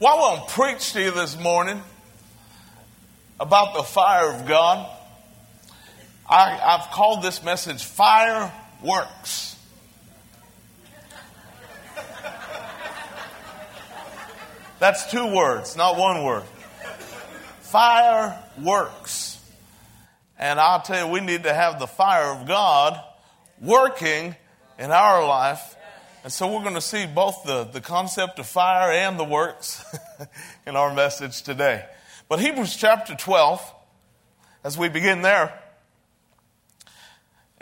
Well, I want to preach to you this morning about the fire of God. I, have called this message Fire Works. That's two words, not one word. Fire works. And I'll tell you, we need to have the fire of God working in our life and so we're going to see both the, the concept of fire and the works in our message today. But Hebrews chapter 12, as we begin there,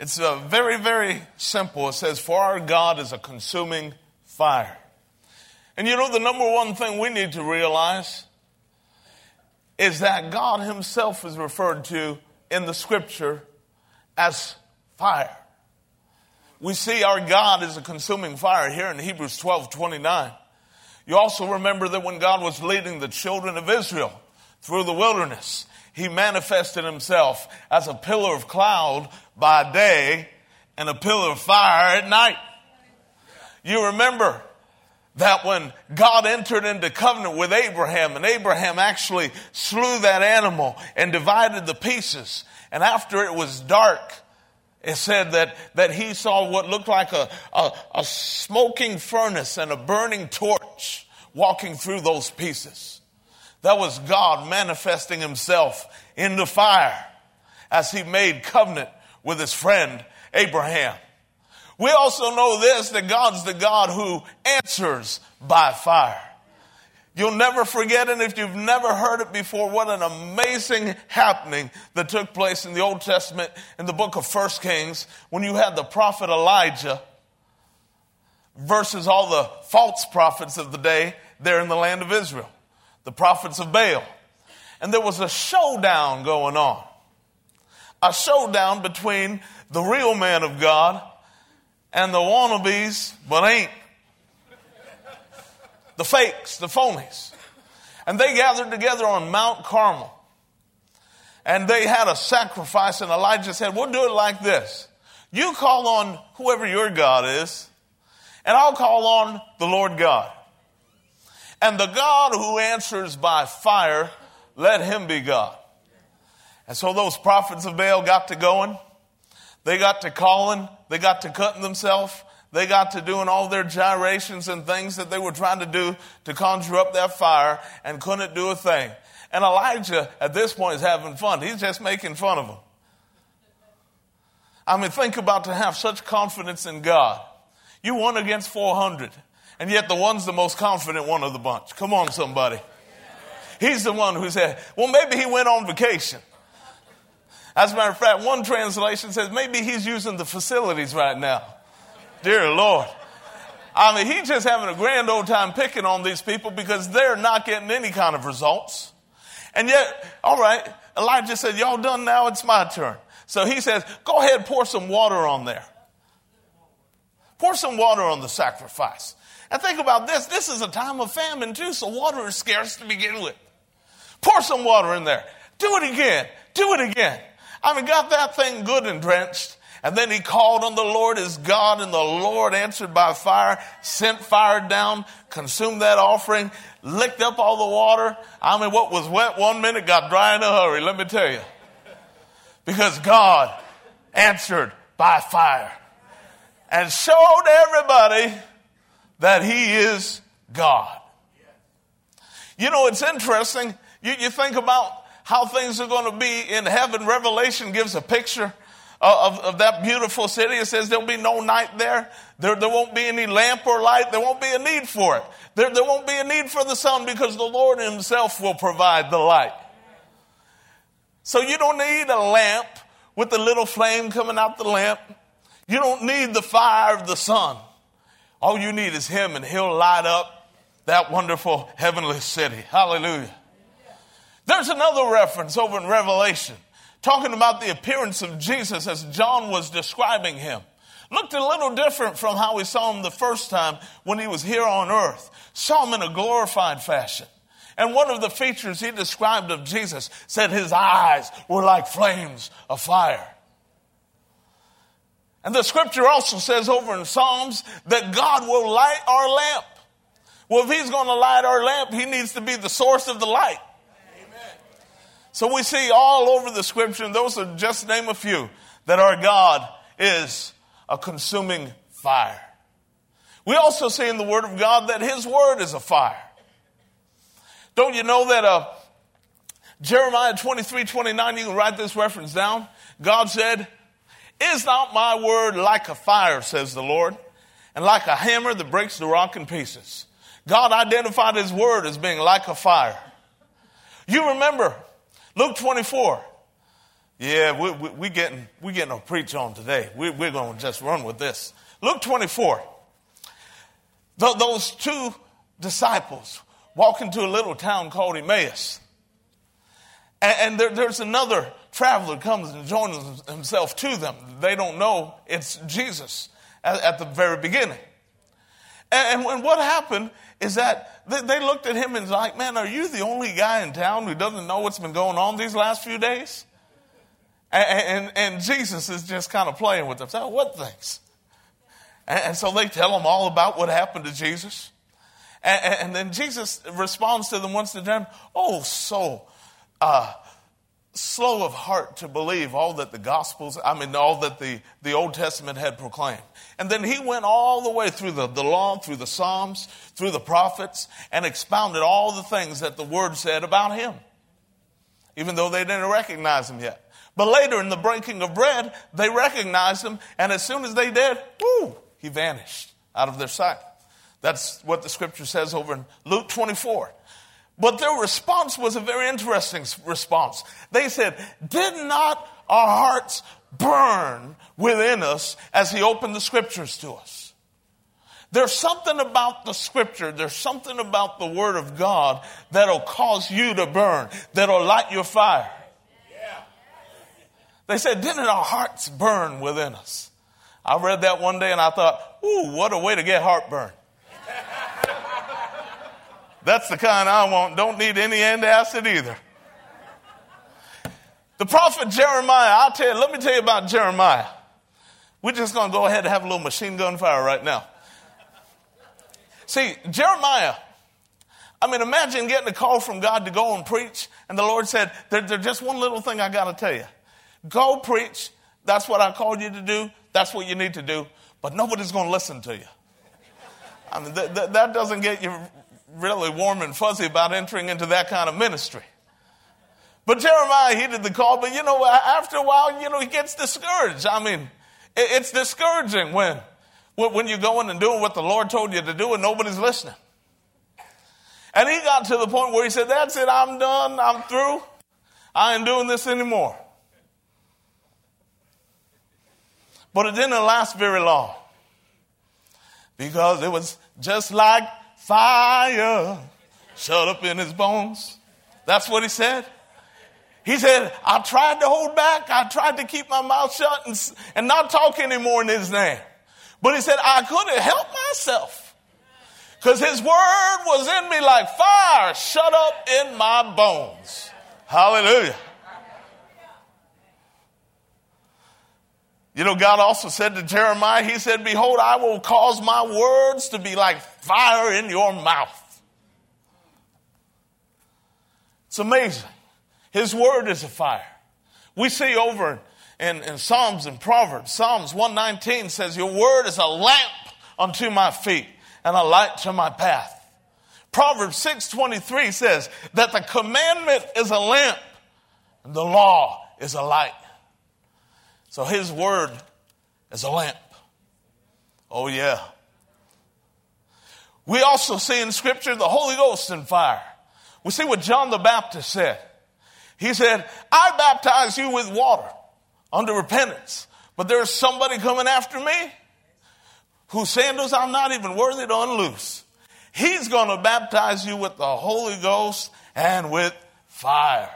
it's uh, very, very simple. It says, For our God is a consuming fire. And you know, the number one thing we need to realize is that God Himself is referred to in the scripture as fire we see our God is a consuming fire here in Hebrews 12 29. You also remember that when God was leading the children of Israel through the wilderness, he manifested himself as a pillar of cloud by day and a pillar of fire at night. You remember that when God entered into covenant with Abraham and Abraham actually slew that animal and divided the pieces and after it was dark, it said that, that he saw what looked like a, a, a smoking furnace and a burning torch walking through those pieces. That was God manifesting himself in the fire as he made covenant with his friend Abraham. We also know this that God's the God who answers by fire. You'll never forget it if you've never heard it before. What an amazing happening that took place in the Old Testament in the book of First Kings when you had the prophet Elijah versus all the false prophets of the day there in the land of Israel, the prophets of Baal. And there was a showdown going on. A showdown between the real man of God and the wannabes, but ain't the fakes, the phonies. And they gathered together on Mount Carmel. And they had a sacrifice, and Elijah said, We'll do it like this. You call on whoever your God is, and I'll call on the Lord God. And the God who answers by fire, let him be God. And so those prophets of Baal got to going. They got to calling. They got to cutting themselves. They got to doing all their gyrations and things that they were trying to do to conjure up that fire and couldn't do a thing. And Elijah at this point is having fun. He's just making fun of them. I mean, think about to have such confidence in God. You won against 400, and yet the one's the most confident one of the bunch. Come on, somebody. He's the one who said, well, maybe he went on vacation. As a matter of fact, one translation says maybe he's using the facilities right now. Dear Lord. I mean, he's just having a grand old time picking on these people because they're not getting any kind of results. And yet, all right, Elijah said, Y'all done now? It's my turn. So he says, Go ahead, pour some water on there. Pour some water on the sacrifice. And think about this this is a time of famine, too, so water is scarce to begin with. Pour some water in there. Do it again. Do it again. I mean, got that thing good and drenched. And then he called on the Lord as God, and the Lord answered by fire, sent fire down, consumed that offering, licked up all the water. I mean, what was wet one minute got dry in a hurry, let me tell you. Because God answered by fire and showed everybody that he is God. You know, it's interesting. You, you think about how things are going to be in heaven. Revelation gives a picture Uh, of, of that beautiful city. It says there'll be no night there. there. There won't be any lamp or light. There won't be a need for it. There, there won't be a need for the sun because the Lord Himself will provide the light. So you don't need a lamp with a little flame coming out the lamp. You don't need the fire of the sun. All you need is Him, and He'll light up that wonderful heavenly city. Hallelujah. There's another reference over in Revelation talking about the appearance of Jesus as John was describing him. Looked a little different from how we saw him the first time when he was here on earth. Saw him in a glorified fashion. And one of the features he described of Jesus said his eyes were like flames of fire. And the scripture also says over in Psalms that God will light our lamp Well, if he's going to light our lamp, he needs to be the source of the light. So we see all over the scripture, and those are just name a few, that our God is a consuming fire. We also see in the Word of God that His Word is a fire. Don't you know that uh, Jeremiah 23 29, you can write this reference down. God said, Is not my word like a fire, says the Lord, and like a hammer that breaks the rock in pieces? God identified His word as being like a fire. You remember Luke 24. Yeah, we, we, we getting, we getting a preach on today. We, we're going to just run with this. Luke 24. Th- those two disciples walk into a little town called Emmaus. And, and there, there's another traveler comes and joins himself to them. They don't know it's Jesus at, at the very beginning. And, and what happened is that they, looked at him and was like, man, are you the only guy in town who doesn't know what's been going on these last few days? And, and, and Jesus is just kind of playing with them. So, what things? And, and, so they tell him all about what happened to Jesus. And, and then Jesus responds to them once again, oh, so uh, slow of heart to believe all that the Gospels, I mean, all that the, the Old Testament had proclaimed. And then he went all the way through the, the law, through the Psalms, through the prophets, and expounded all the things that the Word said about him, even though they didn't recognize him yet. But later in the breaking of bread, they recognized him, and as soon as they did, whoo, he vanished out of their sight. That's what the scripture says over in Luke 24. But their response was a very interesting response. They said, Did not our hearts burn within us as he opened the scriptures to us? There's something about the scripture, there's something about the word of God that'll cause you to burn, that'll light your fire. They said, Didn't our hearts burn within us? I read that one day and I thought, Ooh, what a way to get heartburn. That's the kind I want. Don't need any antacid either. The prophet Jeremiah, I'll tell you, let me tell you about Jeremiah. We're just going to go ahead and have a little machine gun fire right now. See, Jeremiah, I mean, imagine getting a call from God to go and preach, and the Lord said, There's there just one little thing I got to tell you. Go preach. That's what I called you to do. That's what you need to do. But nobody's going to listen to you. I mean, th- th- that doesn't get you really warm and fuzzy about entering into that kind of ministry. But Jeremiah heeded the call, but you know, after a while, you know, he gets discouraged. I mean, it's discouraging when, when you're going and doing what the Lord told you to do and nobody's listening. And he got to the point where he said, That's it, I'm done, I'm through. I ain't doing this anymore. But it didn't last very long because it was just like fire shut up in his bones. That's what he said. He said, I tried to hold back. I tried to keep my mouth shut and, and not talk anymore in his name. But he said, I couldn't help myself because his word was in me like fire shut up in my bones. Hallelujah. You know, God also said to Jeremiah, He said, Behold, I will cause my words to be like fire in your mouth. It's amazing. His word is a fire. We see over in, in Psalms and Proverbs, Psalms 119 says, Your word is a lamp unto my feet and a light to my path. Proverbs 6:23 says that the commandment is a lamp and the law is a light. So his word is a lamp. Oh, yeah. We also see in Scripture the Holy Ghost in fire. We see what John the Baptist said. He said, I baptize you with water under repentance, but there's somebody coming after me whose sandals I'm not even worthy to unloose. He's going to baptize you with the Holy Ghost and with fire.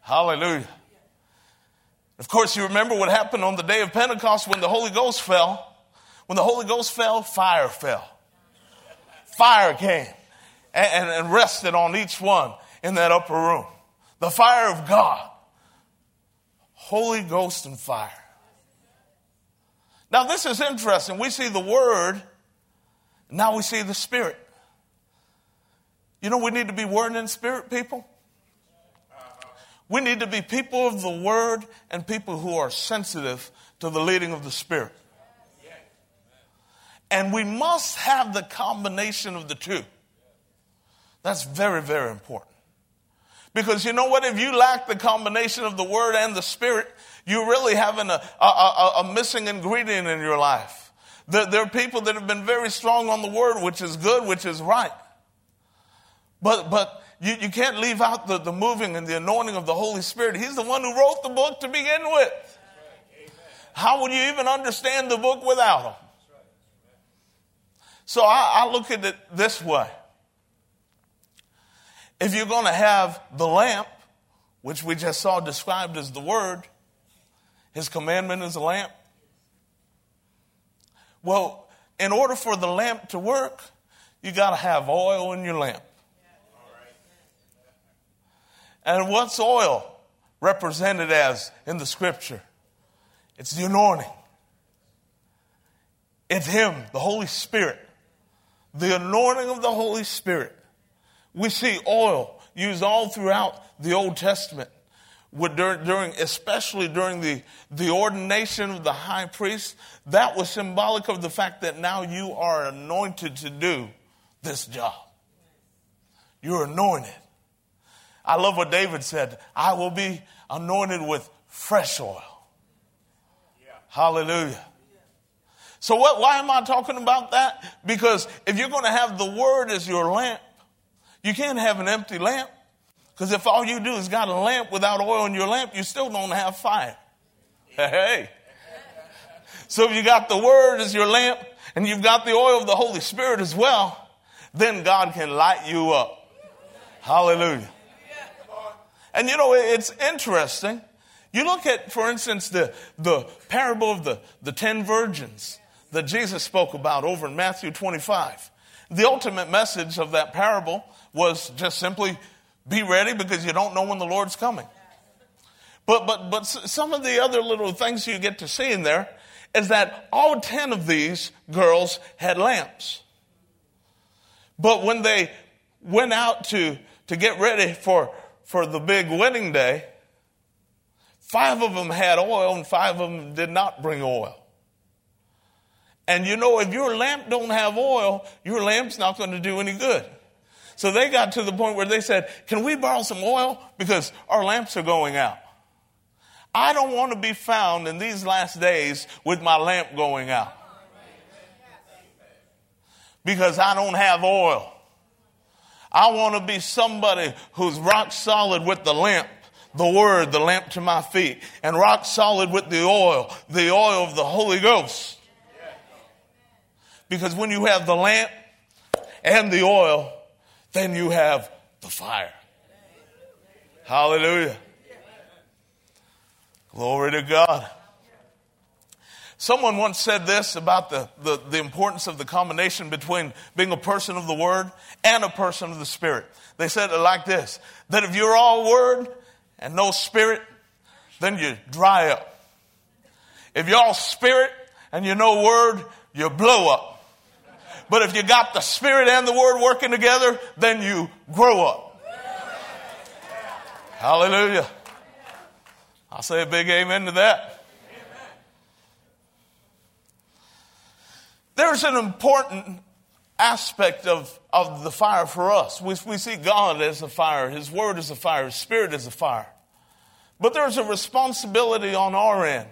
Hallelujah. Of course, you remember what happened on the day of Pentecost when the Holy Ghost fell. When the Holy Ghost fell, fire fell. Fire came and, and rested on each one in that upper room. The fire of God. Holy Ghost and fire. Now, this is interesting. We see the Word, now we see the Spirit. You know, we need to be word and spirit people. We need to be people of the word and people who are sensitive to the leading of the spirit. And we must have the combination of the two. That's very, very important. Because you know what? If you lack the combination of the word and the spirit, you're really having a, a, a, a missing ingredient in your life. There, there, are people that have been very strong on the word, which is good, which is right. But, but you, you can't leave out the, the moving and the anointing of the Holy Spirit. He's the one who wrote the book to begin with. How would you even understand the book without him? So I, I look at it this way. If you're going to have the lamp, which we just saw described as the word, his commandment is a lamp. Well, in order for the lamp to work, you got to have oil in your lamp. And what's oil represented as in the scripture? It's the anointing. It's Him, the Holy Spirit. The anointing of the Holy Spirit. We see oil used all throughout the Old Testament. During, especially during the, the ordination of the high priest, that was symbolic of the fact that now you are anointed to do this job. You're anointed. I love what David said. I will be anointed with fresh oil. Yeah. Hallelujah. So what, why am I talking about that? Because if you're going to have the word as your lamp, you can't have an empty lamp. Because if all you do is got a lamp without oil in your lamp, you still don't have fire. Hey. So if you got the word as your lamp and you've got the oil of the Holy Spirit as well, then God can light you up. Hallelujah. And you know, it's interesting. You look at, for instance, the, the parable of the, the ten virgins that Jesus spoke about over in Matthew 25. The ultimate message of that parable was just simply be ready because you don't know when the Lord's coming. But, but, but some of the other little things you get to see in there is that all 10 of these girls had lamps. But when they went out to, to get ready for, for the big wedding day, five of them had oil and five of them did not bring oil. And you know, if your lamp don't have oil, your lamp's not going to do any good. So they got to the point where they said, can we borrow some oil? Because our lamps are going out. I don't want to be found in these last days with my lamp going out. Because I don't have oil. I want to be somebody who's rock solid with the lamp, the word, the lamp to my feet, and rock solid with the oil, the oil of the Holy Ghost. Because when you have the lamp and the oil, then you have the fire. Hallelujah. Glory to God. Someone once said this about the, the, the, importance of the combination between being a person of the Word and a person of the Spirit. They said it like this that if you're all Word and no Spirit, then you dry up. If you're all Spirit and you no Word, you blow up. But if you got the Spirit and the Word working together, then you grow up. Hallelujah. I'll say a big amen to that. There's an important aspect of, of the fire for us. We, we see God as a fire, His Word is a fire, His Spirit is a fire. But there's a responsibility on our end.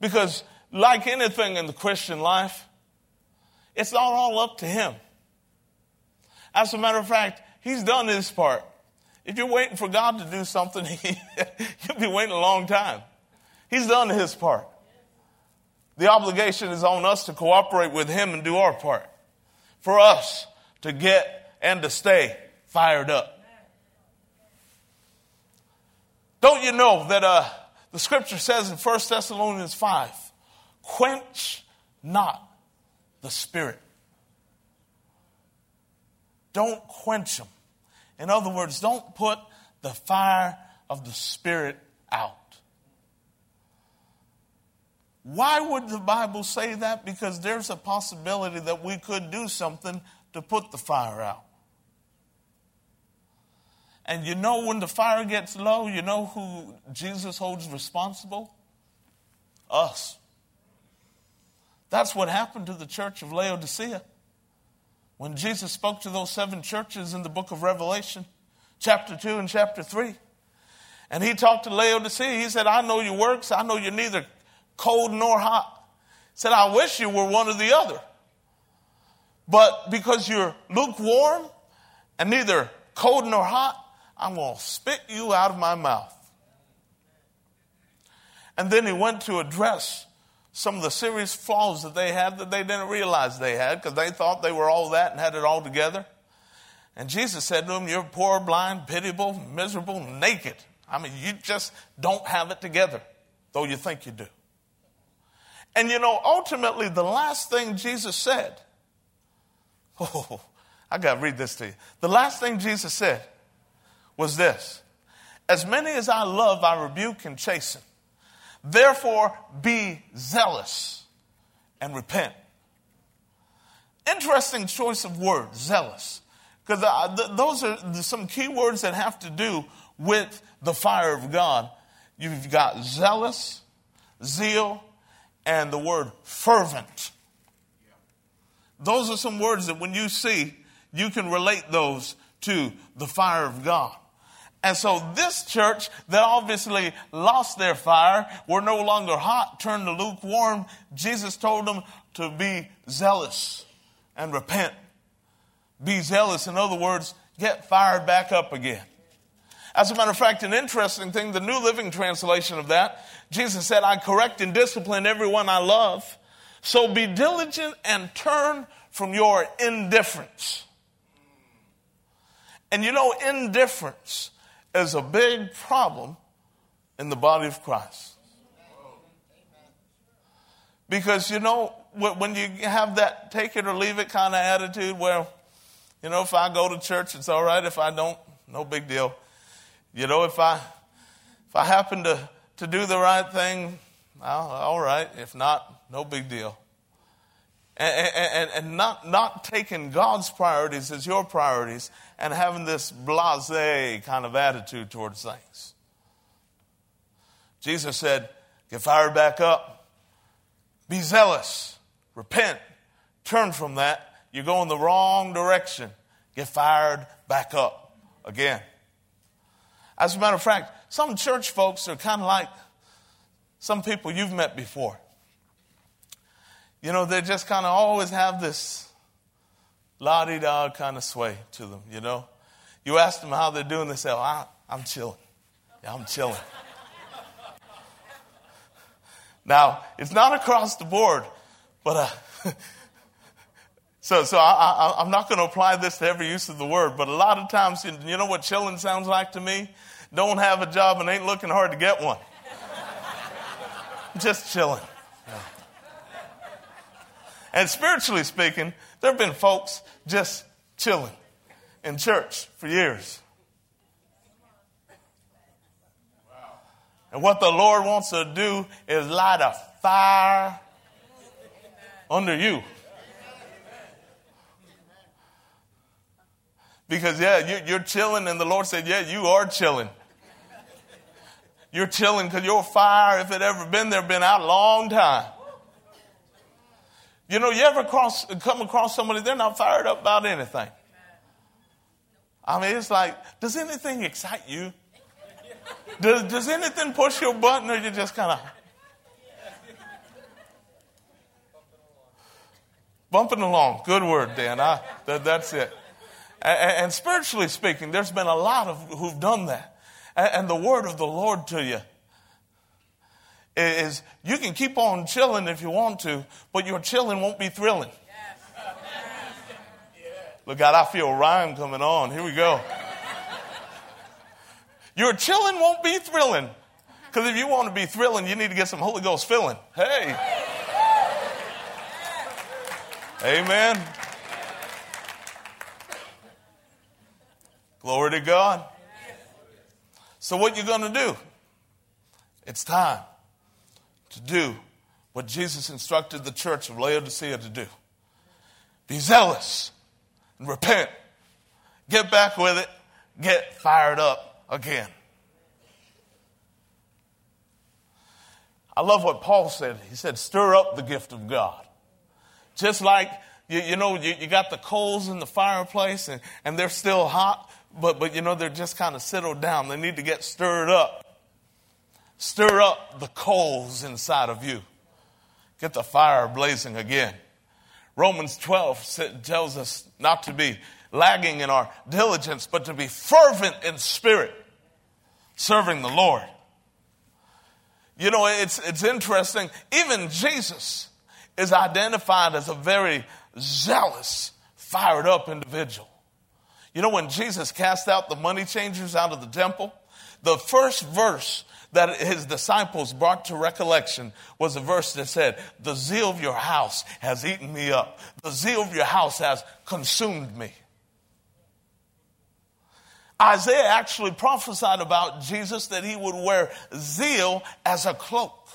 Because, like anything in the Christian life, it's not all up to him. As a matter of fact, he's done his part. If you're waiting for God to do something, you'll be waiting a long time. He's done his part. The obligation is on us to cooperate with him and do our part. For us to get and to stay fired up. Don't you know that uh, the scripture says in 1 Thessalonians 5 quench not the Spirit. Don't quench them. In other words, don't put the fire of the Spirit out. Why would the Bible say that? Because there's a possibility that we could do something to put the fire out. And you know when the fire gets low, you know who Jesus holds responsible? Us. That's what happened to the church of Laodicea. When Jesus spoke to those seven churches in the book of Revelation, chapter 2 and chapter 3, and he talked to Laodicea, he said, I know your works. I know you're neither cold nor hot. Said, I wish you were one or the other. But because you're lukewarm and neither cold nor hot, I'm going to spit you out of my mouth. And then he went to address some of the serious flaws that they had that they didn't realize they had because they thought they were all that and had it all together. And Jesus said to them, You're poor, blind, pitiable, miserable, naked. I mean, you just don't have it together, though you think you do. And you know, ultimately, the last thing Jesus said, oh, I got to read this to you. The last thing Jesus said was this As many as I love, I rebuke and chasten. Therefore, be zealous and repent. Interesting choice of words, zealous. Because th- those are some key words that have to do with the fire of God. You've got zealous, zeal, and the word fervent. Those are some words that when you see, you can relate those to the fire of God. And so this church that obviously lost their fire, were no longer hot, turned to lukewarm, Jesus told them to be zealous and repent. Be zealous. In other words, get fired back up again. As a matter of fact, an interesting thing, the New Living Translation of that, Jesus said, I correct and discipline everyone I love. So be diligent and turn from your indifference. And you know, indifference is a big problem in the body of Christ. Because, you know, when you have that take it or leave it kind of attitude where, you know, if I go to church, it's all right. If I don't, no big deal. You know, if I, if I happen to, to do the right thing, well, all right. If not, no big deal. And, and, and not, not taking God's priorities as your priorities and having this blase kind of attitude towards things. Jesus said, Get fired back up, be zealous, repent, turn from that. You're going the wrong direction. Get fired back up again. As a matter of fact, some church folks are kind of like some people you've met before. You know, they just kind of always have this la di da kind of sway to them, you know. You ask them how they're doing, they say, oh, I, I'm chilling. Yeah, I'm chilling. now, it's not across the board, but uh, so, so I, I'm not going to apply this to every use of the word, but a lot of times, you know what chilling sounds like to me? Don't have a job and ain't looking hard to get one. Just chilling. And spiritually speaking, there have been folks just chilling in church for years. And what the Lord wants to do is light a fire under you. Because, yeah, you're chilling, and the Lord said, Yeah, you are chilling. You're chilling because your fire, if it ever been there, been out a long time. You know, you ever cross, come across somebody, they're not fired up about anything. I mean, it's like, does anything excite you? Does, does anything push your button or you just kind of bumping along? Good word, Dan. I, that, that's it. And, and, spiritually speaking, there's been a lot of who've done that. And, the word of the Lord to you is you can keep on chilling if you want to, but your chilling won't be thrilling. Look out, I feel rhyme coming on. Here we go. Your chilling won't be thrilling. Because if you want to be thrilling, you need to get some Holy Ghost filling. Hey. Amen. Glory to God. So what you going to do? It's time to do what Jesus instructed the church of Laodicea to do be zealous and repent. Get back with it. get fired up again. I love what Paul said. He said, stir up the gift of God. Just like, you, you know, you, you, got the coals in the fireplace and, and they're still hot, but, but you know, they're just kind of settled down. They need to get stirred up. Stir up the coals inside of you. Get the fire blazing again. Romans 12 tells us not to be lagging in our diligence, but to be fervent in spirit, serving the Lord. You know, it's, it's interesting. Even Jesus is identified as a very zealous, fired up individual. You know, when Jesus cast out the money changers out of the temple, the first verse that his disciples brought to recollection was a verse that said, The zeal of your house has eaten me up. The zeal of your house has consumed me. Isaiah actually prophesied about Jesus that he would wear zeal as a cloak.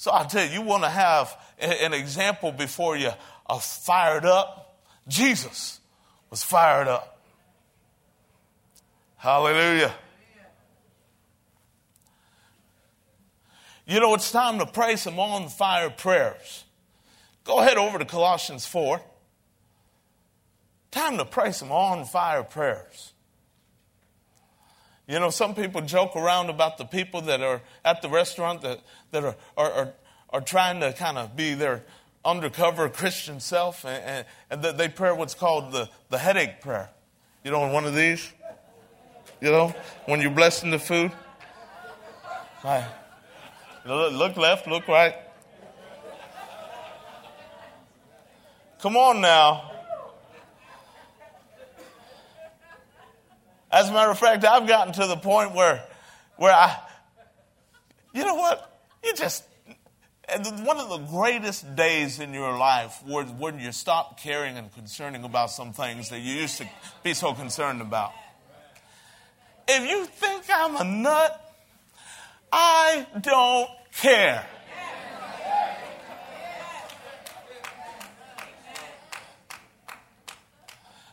So I tell you, you want to have an example before you are fired up. Jesus was fired up. Hallelujah. You know, it's time to pray some on fire prayers. Go ahead over to Colossians 4. Time to pray some on fire prayers. You know, some people joke around about the people that are at the restaurant that, that are, are, are, are trying to kind of be their undercover Christian self, and, and, and they pray what's called the, the headache prayer. You know, one of these? You know, when you're blessing the food? Right. Look left, look right. Come on now. As a matter of fact, I've gotten to the point where, where I, you know what? You just, one of the greatest days in your life was when you stop caring and concerning about some things that you used to be so concerned about. If you think I'm a nut, I don't care.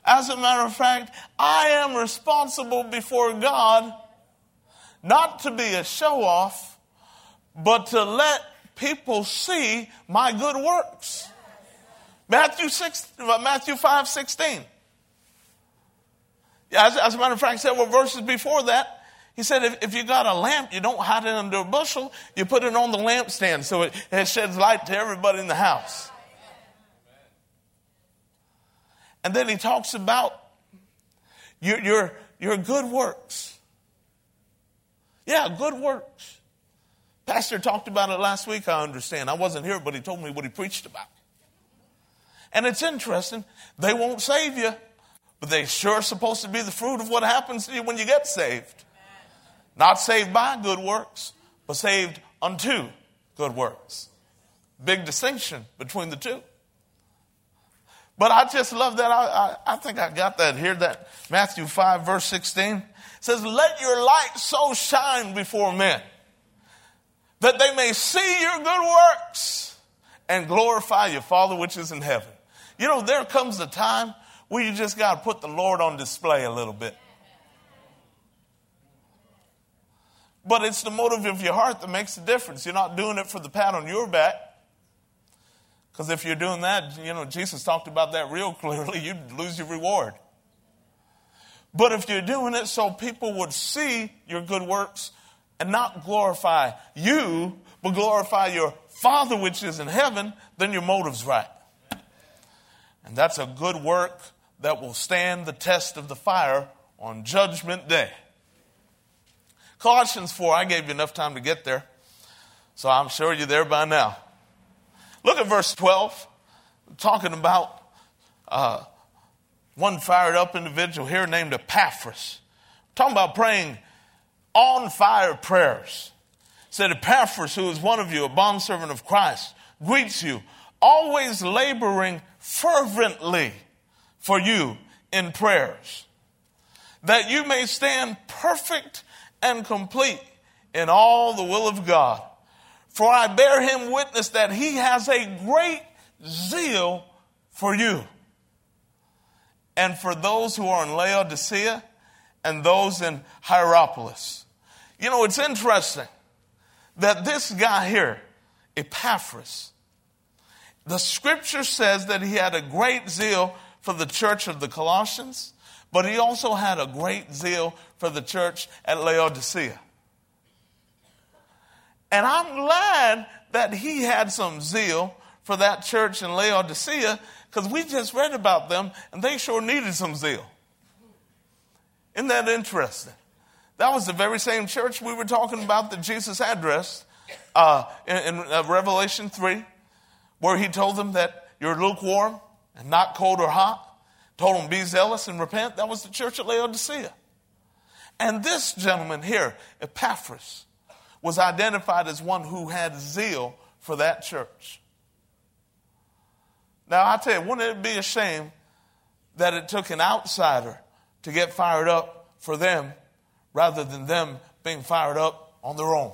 As a matter of fact, I am responsible before God not to be a show off, but to let people see my good works. Matthew 6, Matthew 5, 16. As, as a matter of fact, several verses before that, he said, if, if you got a lamp, you don't hide it under a bushel, you put it on the lampstand so it, it sheds light to everybody in the house. And then he talks about your, your, your good works. Yeah, good works. Pastor talked about it last week, I understand. I wasn't here, but he told me what he preached about. And it's interesting. They won't save you, but they sure are supposed to be the fruit of what happens to you when you get saved. Not saved by good works, but saved unto good works. Big distinction between the two. But I just love that. I, I, I, think I got that here. That Matthew 5, verse 16 says, Let your light so shine before men that they may see your good works and glorify your Father which is in heaven. You know, there comes a time where you just got to put the Lord on display a little bit. But it's the motive of your heart that makes the difference. You're not doing it for the pat on your back. Because if you're doing that, you know, Jesus talked about that real clearly, you'd lose your reward. But if you're doing it so people would see your good works and not glorify you, but glorify your Father which is in heaven, then your motive's right. And that's a good work that will stand the test of the fire on Judgment Day. Colossians 4, I gave you enough time to get there, so I'm sure you're there by now. Look at verse 12, talking about uh, one fired up individual here named Epaphras. Talking about praying on fire prayers. Said Epaphras, who is one of you, a bondservant of Christ, greets you, always laboring fervently for you in prayers, that you may stand perfect and complete in all the will of God. For I bear him witness that he has a great zeal for you. and for those who are in Laodicea and those in Hierapolis. You know, it's interesting that this guy here, Epaphras, the scripture says that he had a great zeal for the church of the Colossians, but he also had a great zeal for the church at Laodicea. And I'm glad that he had some zeal for that church in Laodicea because we just read about them and they sure needed some zeal. Isn't that interesting? That was the very same church we were talking about that Jesus addressed uh, in, in uh, Revelation 3, where he told them that you're lukewarm and not cold or hot. Told them, be zealous and repent. That was the church at Laodicea. And this gentleman here, Epaphras, was identified as one who had zeal for that church. Now, I tell you, wouldn't it be a shame that it took an outsider to get fired up for them rather than them being fired up on their own?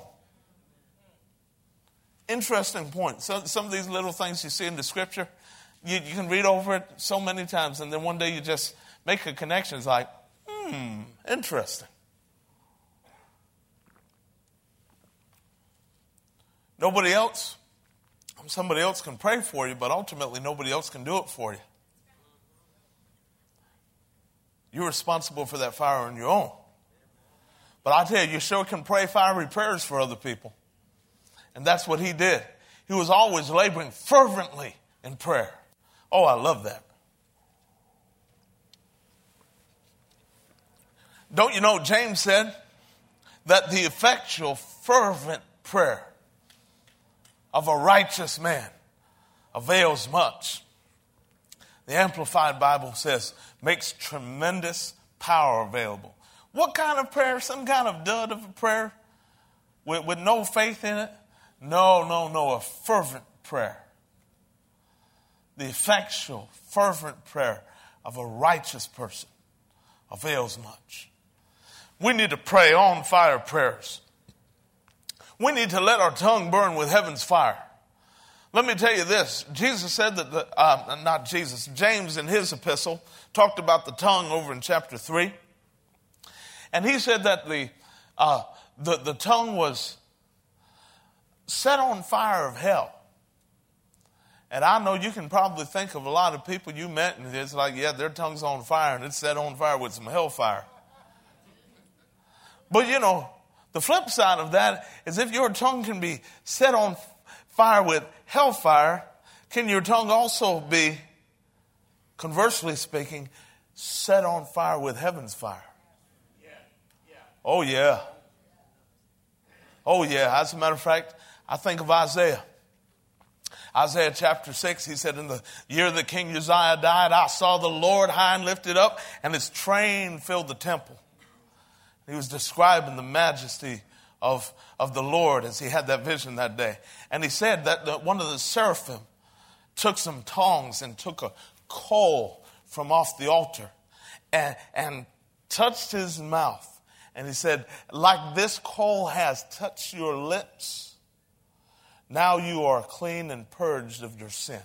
Interesting point. So, some of these little things you see in the scripture, you, you can read over it so many times, and then one day you just make a connection. It's like, hmm, interesting. Nobody else um, Somebody else can pray for you, but ultimately nobody else can do it for you. You're responsible for that fire on your own. But I tell you, you sure can pray fiery prayers for other people. And that's what he did. He was always laboring fervently in prayer. Oh, I love that. Don't you know, James said that the effectual, fervent prayer of a righteous man avails much. The Amplified Bible says, makes tremendous power available. What kind of prayer? Some kind of dud of a prayer with, with no faith in it? No, no, no, a fervent prayer. The effectual, fervent prayer of a righteous person avails much. We need to pray on fire prayers. We need to let our tongue burn with heaven's fire. Let me tell you this. Jesus said that, the, uh, not Jesus, James in his epistle talked about the tongue over in chapter 3. And he said that the, uh, the, the tongue was set on fire of hell. And I know you can probably think of a lot of people you met, and it's like, yeah, their tongue's on fire, and it's set on fire with some hellfire. But you know, the flip side of that is if your tongue can be set on fire with hellfire, can your tongue also be, conversely speaking, set on fire with heaven's fire? Oh, yeah. Oh, yeah. As a matter of fact, I think of Isaiah. Isaiah chapter 6, he said, In the year that King Uzziah died, I saw the Lord high and lifted up, and his train filled the temple. He was describing the majesty of, of the Lord as he had that vision that day. And he said that the, one of the seraphim took some tongs and took a coal from off the altar and, and touched his mouth. And he said, like this coal has touched your lips, now you are clean and purged of your sin.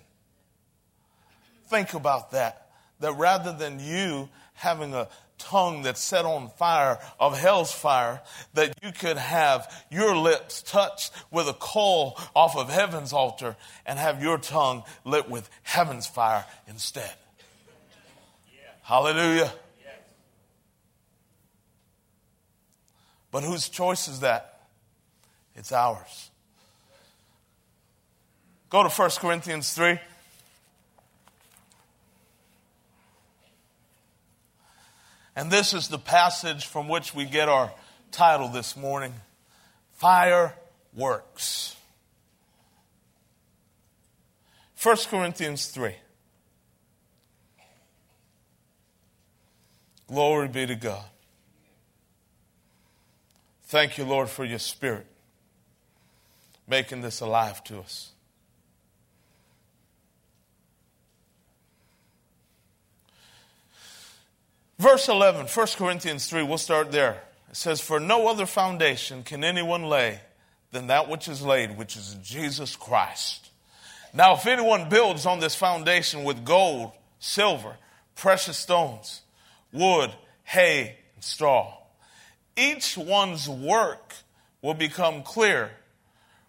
Think about that. That rather than you having a tongue that's set on fire of hell's fire, that you could have your lips touched with a coal off of heaven's altar and have your tongue lit with heaven's fire instead. Yeah. Hallelujah. But whose choice is that? It's ours. Go to 1 Corinthians 3. And this is the passage from which we get our title this morning Fire Works. 1 Corinthians 3. Glory be to God. Thank you, Lord, for your spirit making this alive to us. Verse 11, 1 Corinthians 3, we'll start there. It says, For no other foundation can anyone lay than that which is laid, which is Jesus Christ. Now, if anyone builds on this foundation with gold, silver, precious stones, wood, hay, and straw. Each one's work will become clear,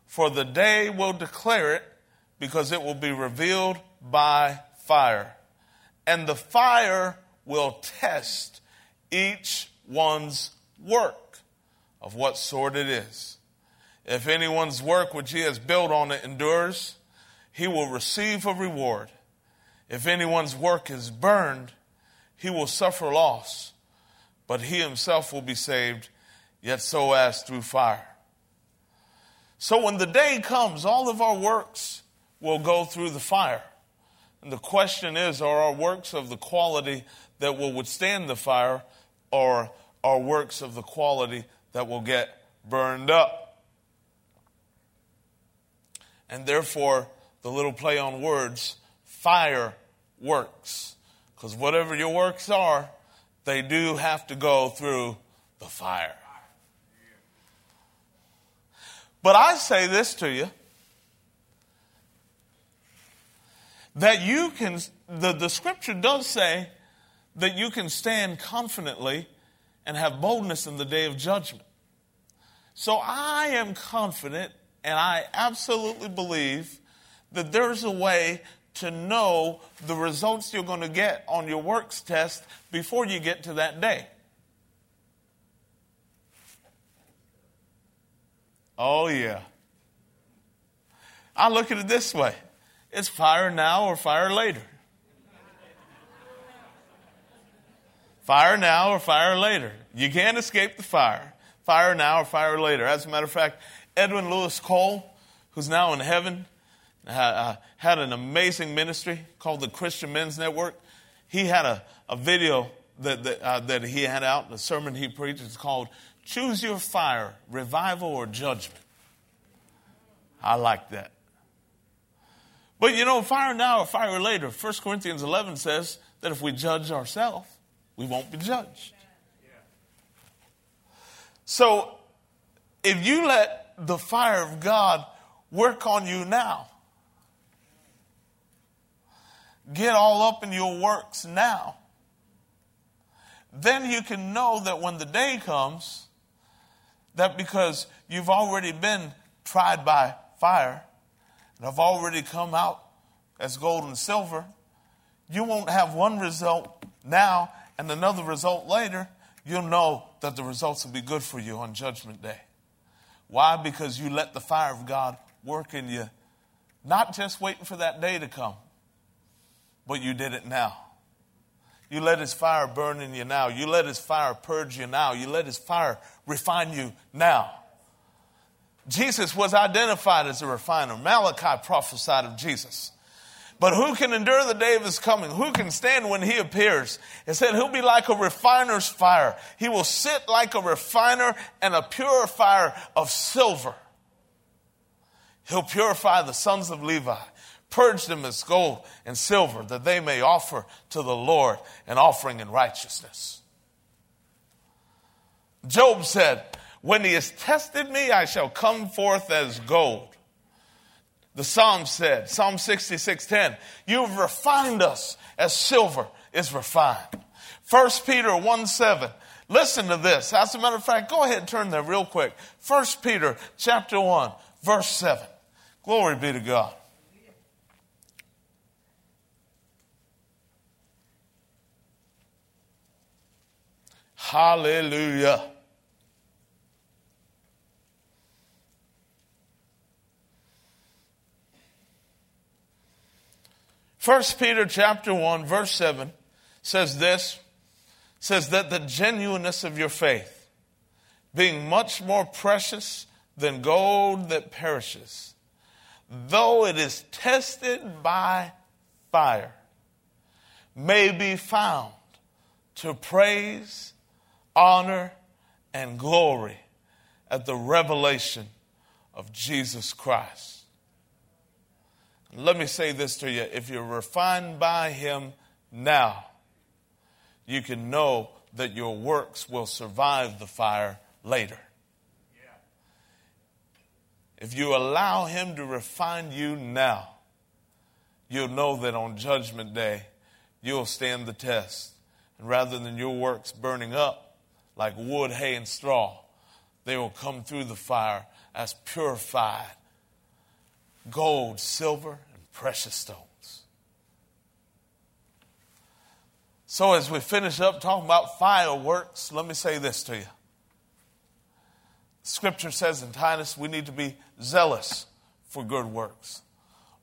for the day will declare it, because it will be revealed by fire. And the fire will test each one's work of what sort it is. If anyone's work which he has built on it endures, he will receive a reward. If anyone's work is burned, he will suffer loss, but he himself will be saved, yet so as through fire. So when the day comes, all of our works will go through the fire. And the question is are our works of the quality that will withstand the fire, or are works of the quality that will get burned up? And therefore, the little play on words, fire works. Because whatever your works are, they do have to go through the fire. But I say this to you that you can, the, the scripture does say that you can stand confidently and have boldness in the day of judgment. So I am confident and I absolutely believe that there's a way to know the results you're going to get on your works test before you get to that day. Oh, yeah. I look at it this way it's fire now or fire later. Fire now or fire later. You can't escape the fire. Fire now or fire later. As a matter of fact, Edwin Louis Cole, who's now in heaven, uh, had an amazing ministry called the Christian Men's Network. He had a, a video that, that, uh, that he had out, the sermon he preached. It's called Choose Your Fire, Revival or Judgment. I like that. But you know, fire now or fire later. 1 Corinthians 11 says that if we judge ourselves, we won't be judged. So, if you let the fire of God work on you now, get all up in your works now, then you can know that when the day comes, that because you've already been tried by fire, and have already come out as gold and silver, you won't have one result now and another result later. You'll know that the results will be good for you on Judgment Day. Why? Because you let the fire of God work in you, not just waiting for that day to come, but you did it now. You let his fire burn in you now. You let his fire purge you now. You let his fire refine you now. Jesus was identified as a refiner. Malachi prophesied of Jesus. But who can endure the day of his coming? Who can stand when he appears? It said he'll be like a refiner's fire. He will sit like a refiner and a purifier of silver. He'll purify the sons of Levi, purge them as gold and silver, that they may offer to the Lord an offering in righteousness. Job said, when he has tested me, I shall come forth as gold. The Psalm said, Psalm 66:10, you've refined us as silver is refined. 1 Peter 1 7. Listen to this. As a matter of fact, go ahead and turn there real quick. 1 Peter chapter 1, verse 7. Glory be to God. Hallelujah. 1 Peter chapter 1 verse 7 says this says that the genuineness of your faith being much more precious than gold that perishes though it is tested by fire may be found to praise honor and glory at the revelation of Jesus Christ let me say this to you. If you're refined by Him now, you can know that your works will survive the fire later. If you allow Him to refine you now, you'll know that on Judgment Day, you'll stand the test. And rather than your works burning up like wood, hay, and straw, they will come through the fire as purified gold, silver, and precious stones. So, as we finish up talking about fireworks, let me say this to you. Scripture says in Titus we need to be zealous for good works,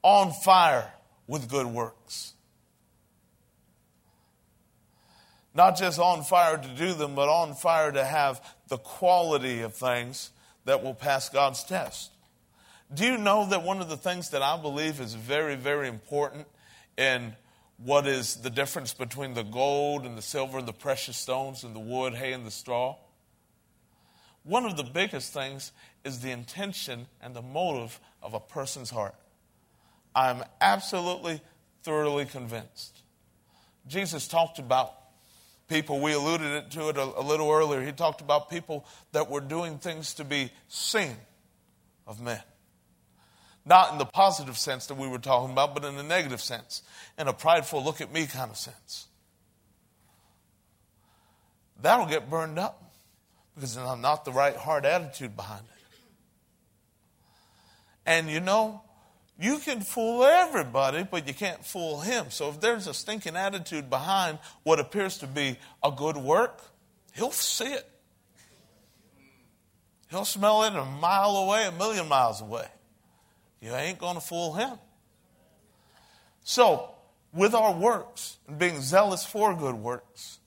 on fire with good works. Not just on fire to do them, but on fire to have the quality of things that will pass God's test. Do you know that one of the things that I believe is very, very important in what is the difference between the gold and the silver and the precious stones and the wood, hay, and the straw? One of the biggest things is the intention and the motive of a person's heart. I'm absolutely, thoroughly convinced. Jesus talked about people, we alluded to it a, a little earlier. He talked about people that were doing things to be seen of men. Not in the positive sense that we were talking about, but in the negative sense, in a prideful look at me kind of sense. That'll get burned up because I'm not the right heart attitude behind it. And you know, you can fool everybody, but you can't fool him. So if there's a stinking attitude behind what appears to be a good work, he'll see it. He'll smell it a mile away, a million miles away. You ain't going to fool him. So, with our works and being zealous for good works,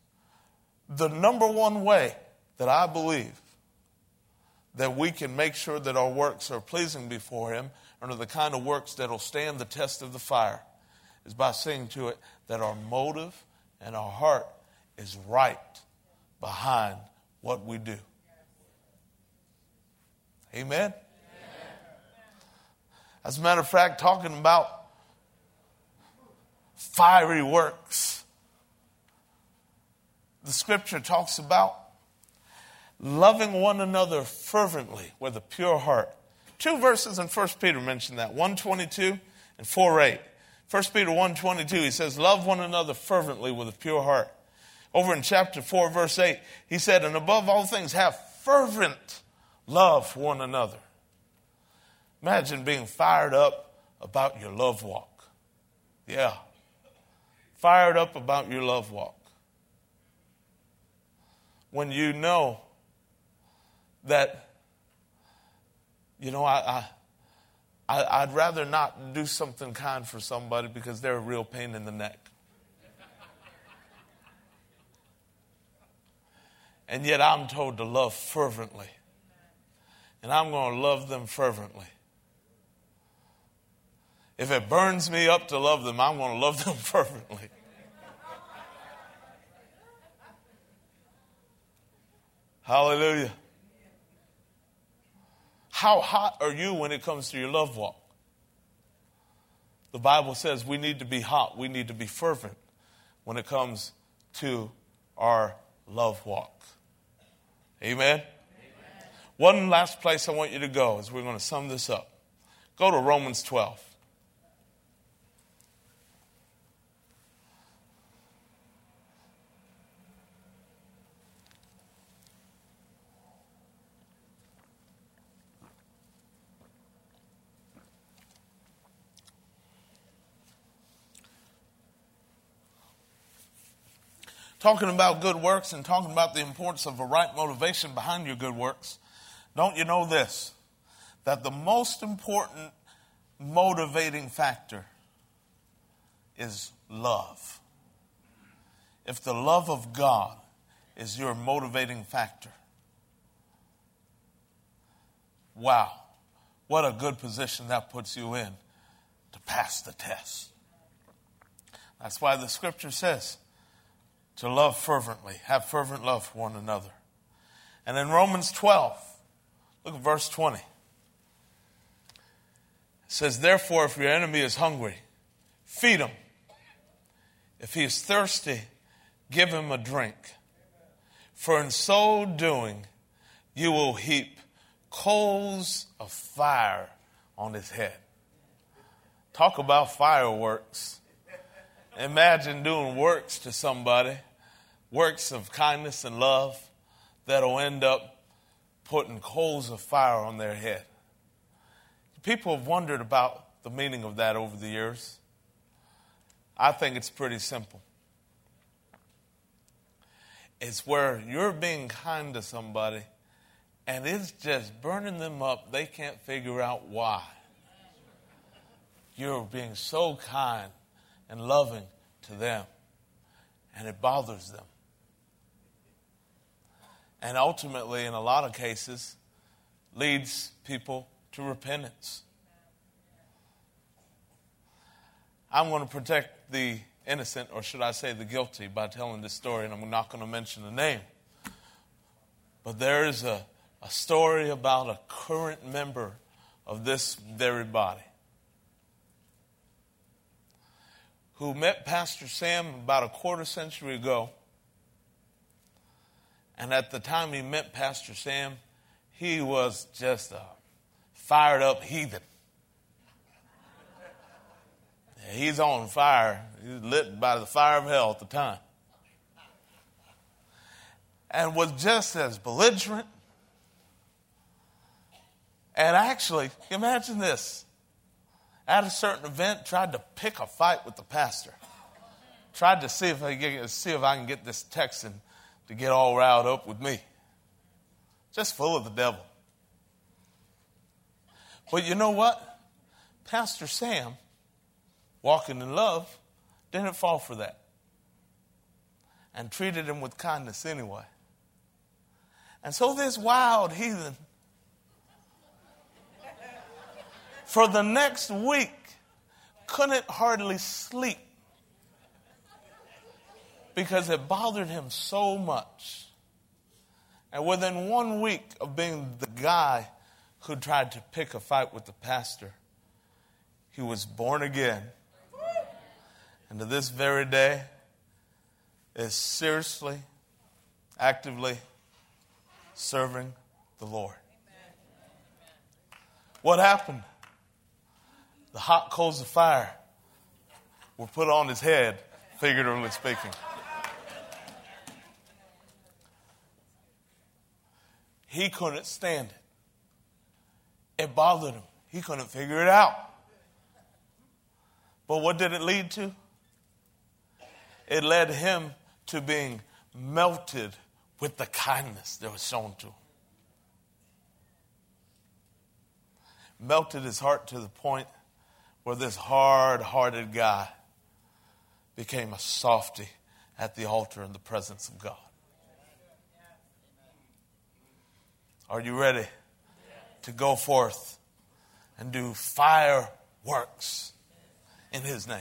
the number one way that I believe that we can make sure that our works are pleasing before Him and are the kind of works that will stand the test of the fire is by seeing to it that our motive and our heart is right behind what we do. Amen? As a matter of fact, talking about fiery works, the scripture talks about loving one another fervently with a pure heart. Two verses in 1 Peter mention that 122 and 4 8. 1 Peter 122, he says, Love one another fervently with a pure heart. Over in chapter 4, verse 8, he said, And above all things, have fervent love for one another. Imagine being fired up about your love walk. Yeah. Fired up about your love walk. When you know that, you know, I, I, I'd rather not do something kind for somebody because they're a real pain in the neck. And yet I'm told to love fervently. And I'm going to love them fervently. If it burns me up to love them, I'm going to love them fervently. Hallelujah. How hot are you when it comes to your love walk? The Bible says we need to be hot, we need to be fervent when it comes to our love walk. Amen? Amen? One last place I want you to go as we're going to sum this up. Go to Romans 12. Talking about good works and talking about the importance of a right motivation behind your good works, don't you know this? That the most important motivating factor is love. If the love of God is your motivating factor, wow, what a good position that puts you in to pass the test. That's why the scripture says, to love fervently, have fervent love for one another. And in Romans 12, look at verse 20. It says, Therefore, if your enemy is hungry, feed him. If he is thirsty, give him a drink. For in so doing, you will heap coals of fire on his head. Talk about fireworks Imagine doing works to somebody, works of kindness and love that'll end up putting coals of fire on their head. People have wondered about the meaning of that over the years. I think it's pretty simple. It's where you're being kind to somebody and it's just burning them up. They can't figure out why. You're being so kind and loving to them, and it bothers them. And ultimately, in a lot of cases, leads people to repentance. I'm going to protect the innocent, or should I say the guilty, by telling this story, and I'm not going to mention the name. But there is a, a story about a current member of this very body who met Pastor Sam about a quarter century ago. And at the time he met Pastor Sam, he was just a fired up heathen. He's on fire. He's lit by the fire of hell at the time. And was just as belligerent. And actually, imagine this at a certain event, tried to pick a fight with the pastor. Tried to see if I, get, see if I can get this Texan to get all riled up with me. Just full of the devil. But you know what? Pastor Sam, walking in love, didn't fall for that and treated him with kindness anyway. And so this wild heathen for the next week couldn't hardly sleep because it bothered him so much. And within one week of being the guy who tried to pick a fight with the pastor, he was born again. And to this very day, is seriously, actively serving the Lord. What happened? the hot coals of fire were put on his head, figuratively speaking. He couldn't stand it. It bothered him. He couldn't figure it out. But what did it lead to? It led him to being melted with the kindness that was shown to him. Melted his heart to the point where this hard hearted guy became a softy at the altar in the presence of God. Are you ready to go forth and do fireworks in His name?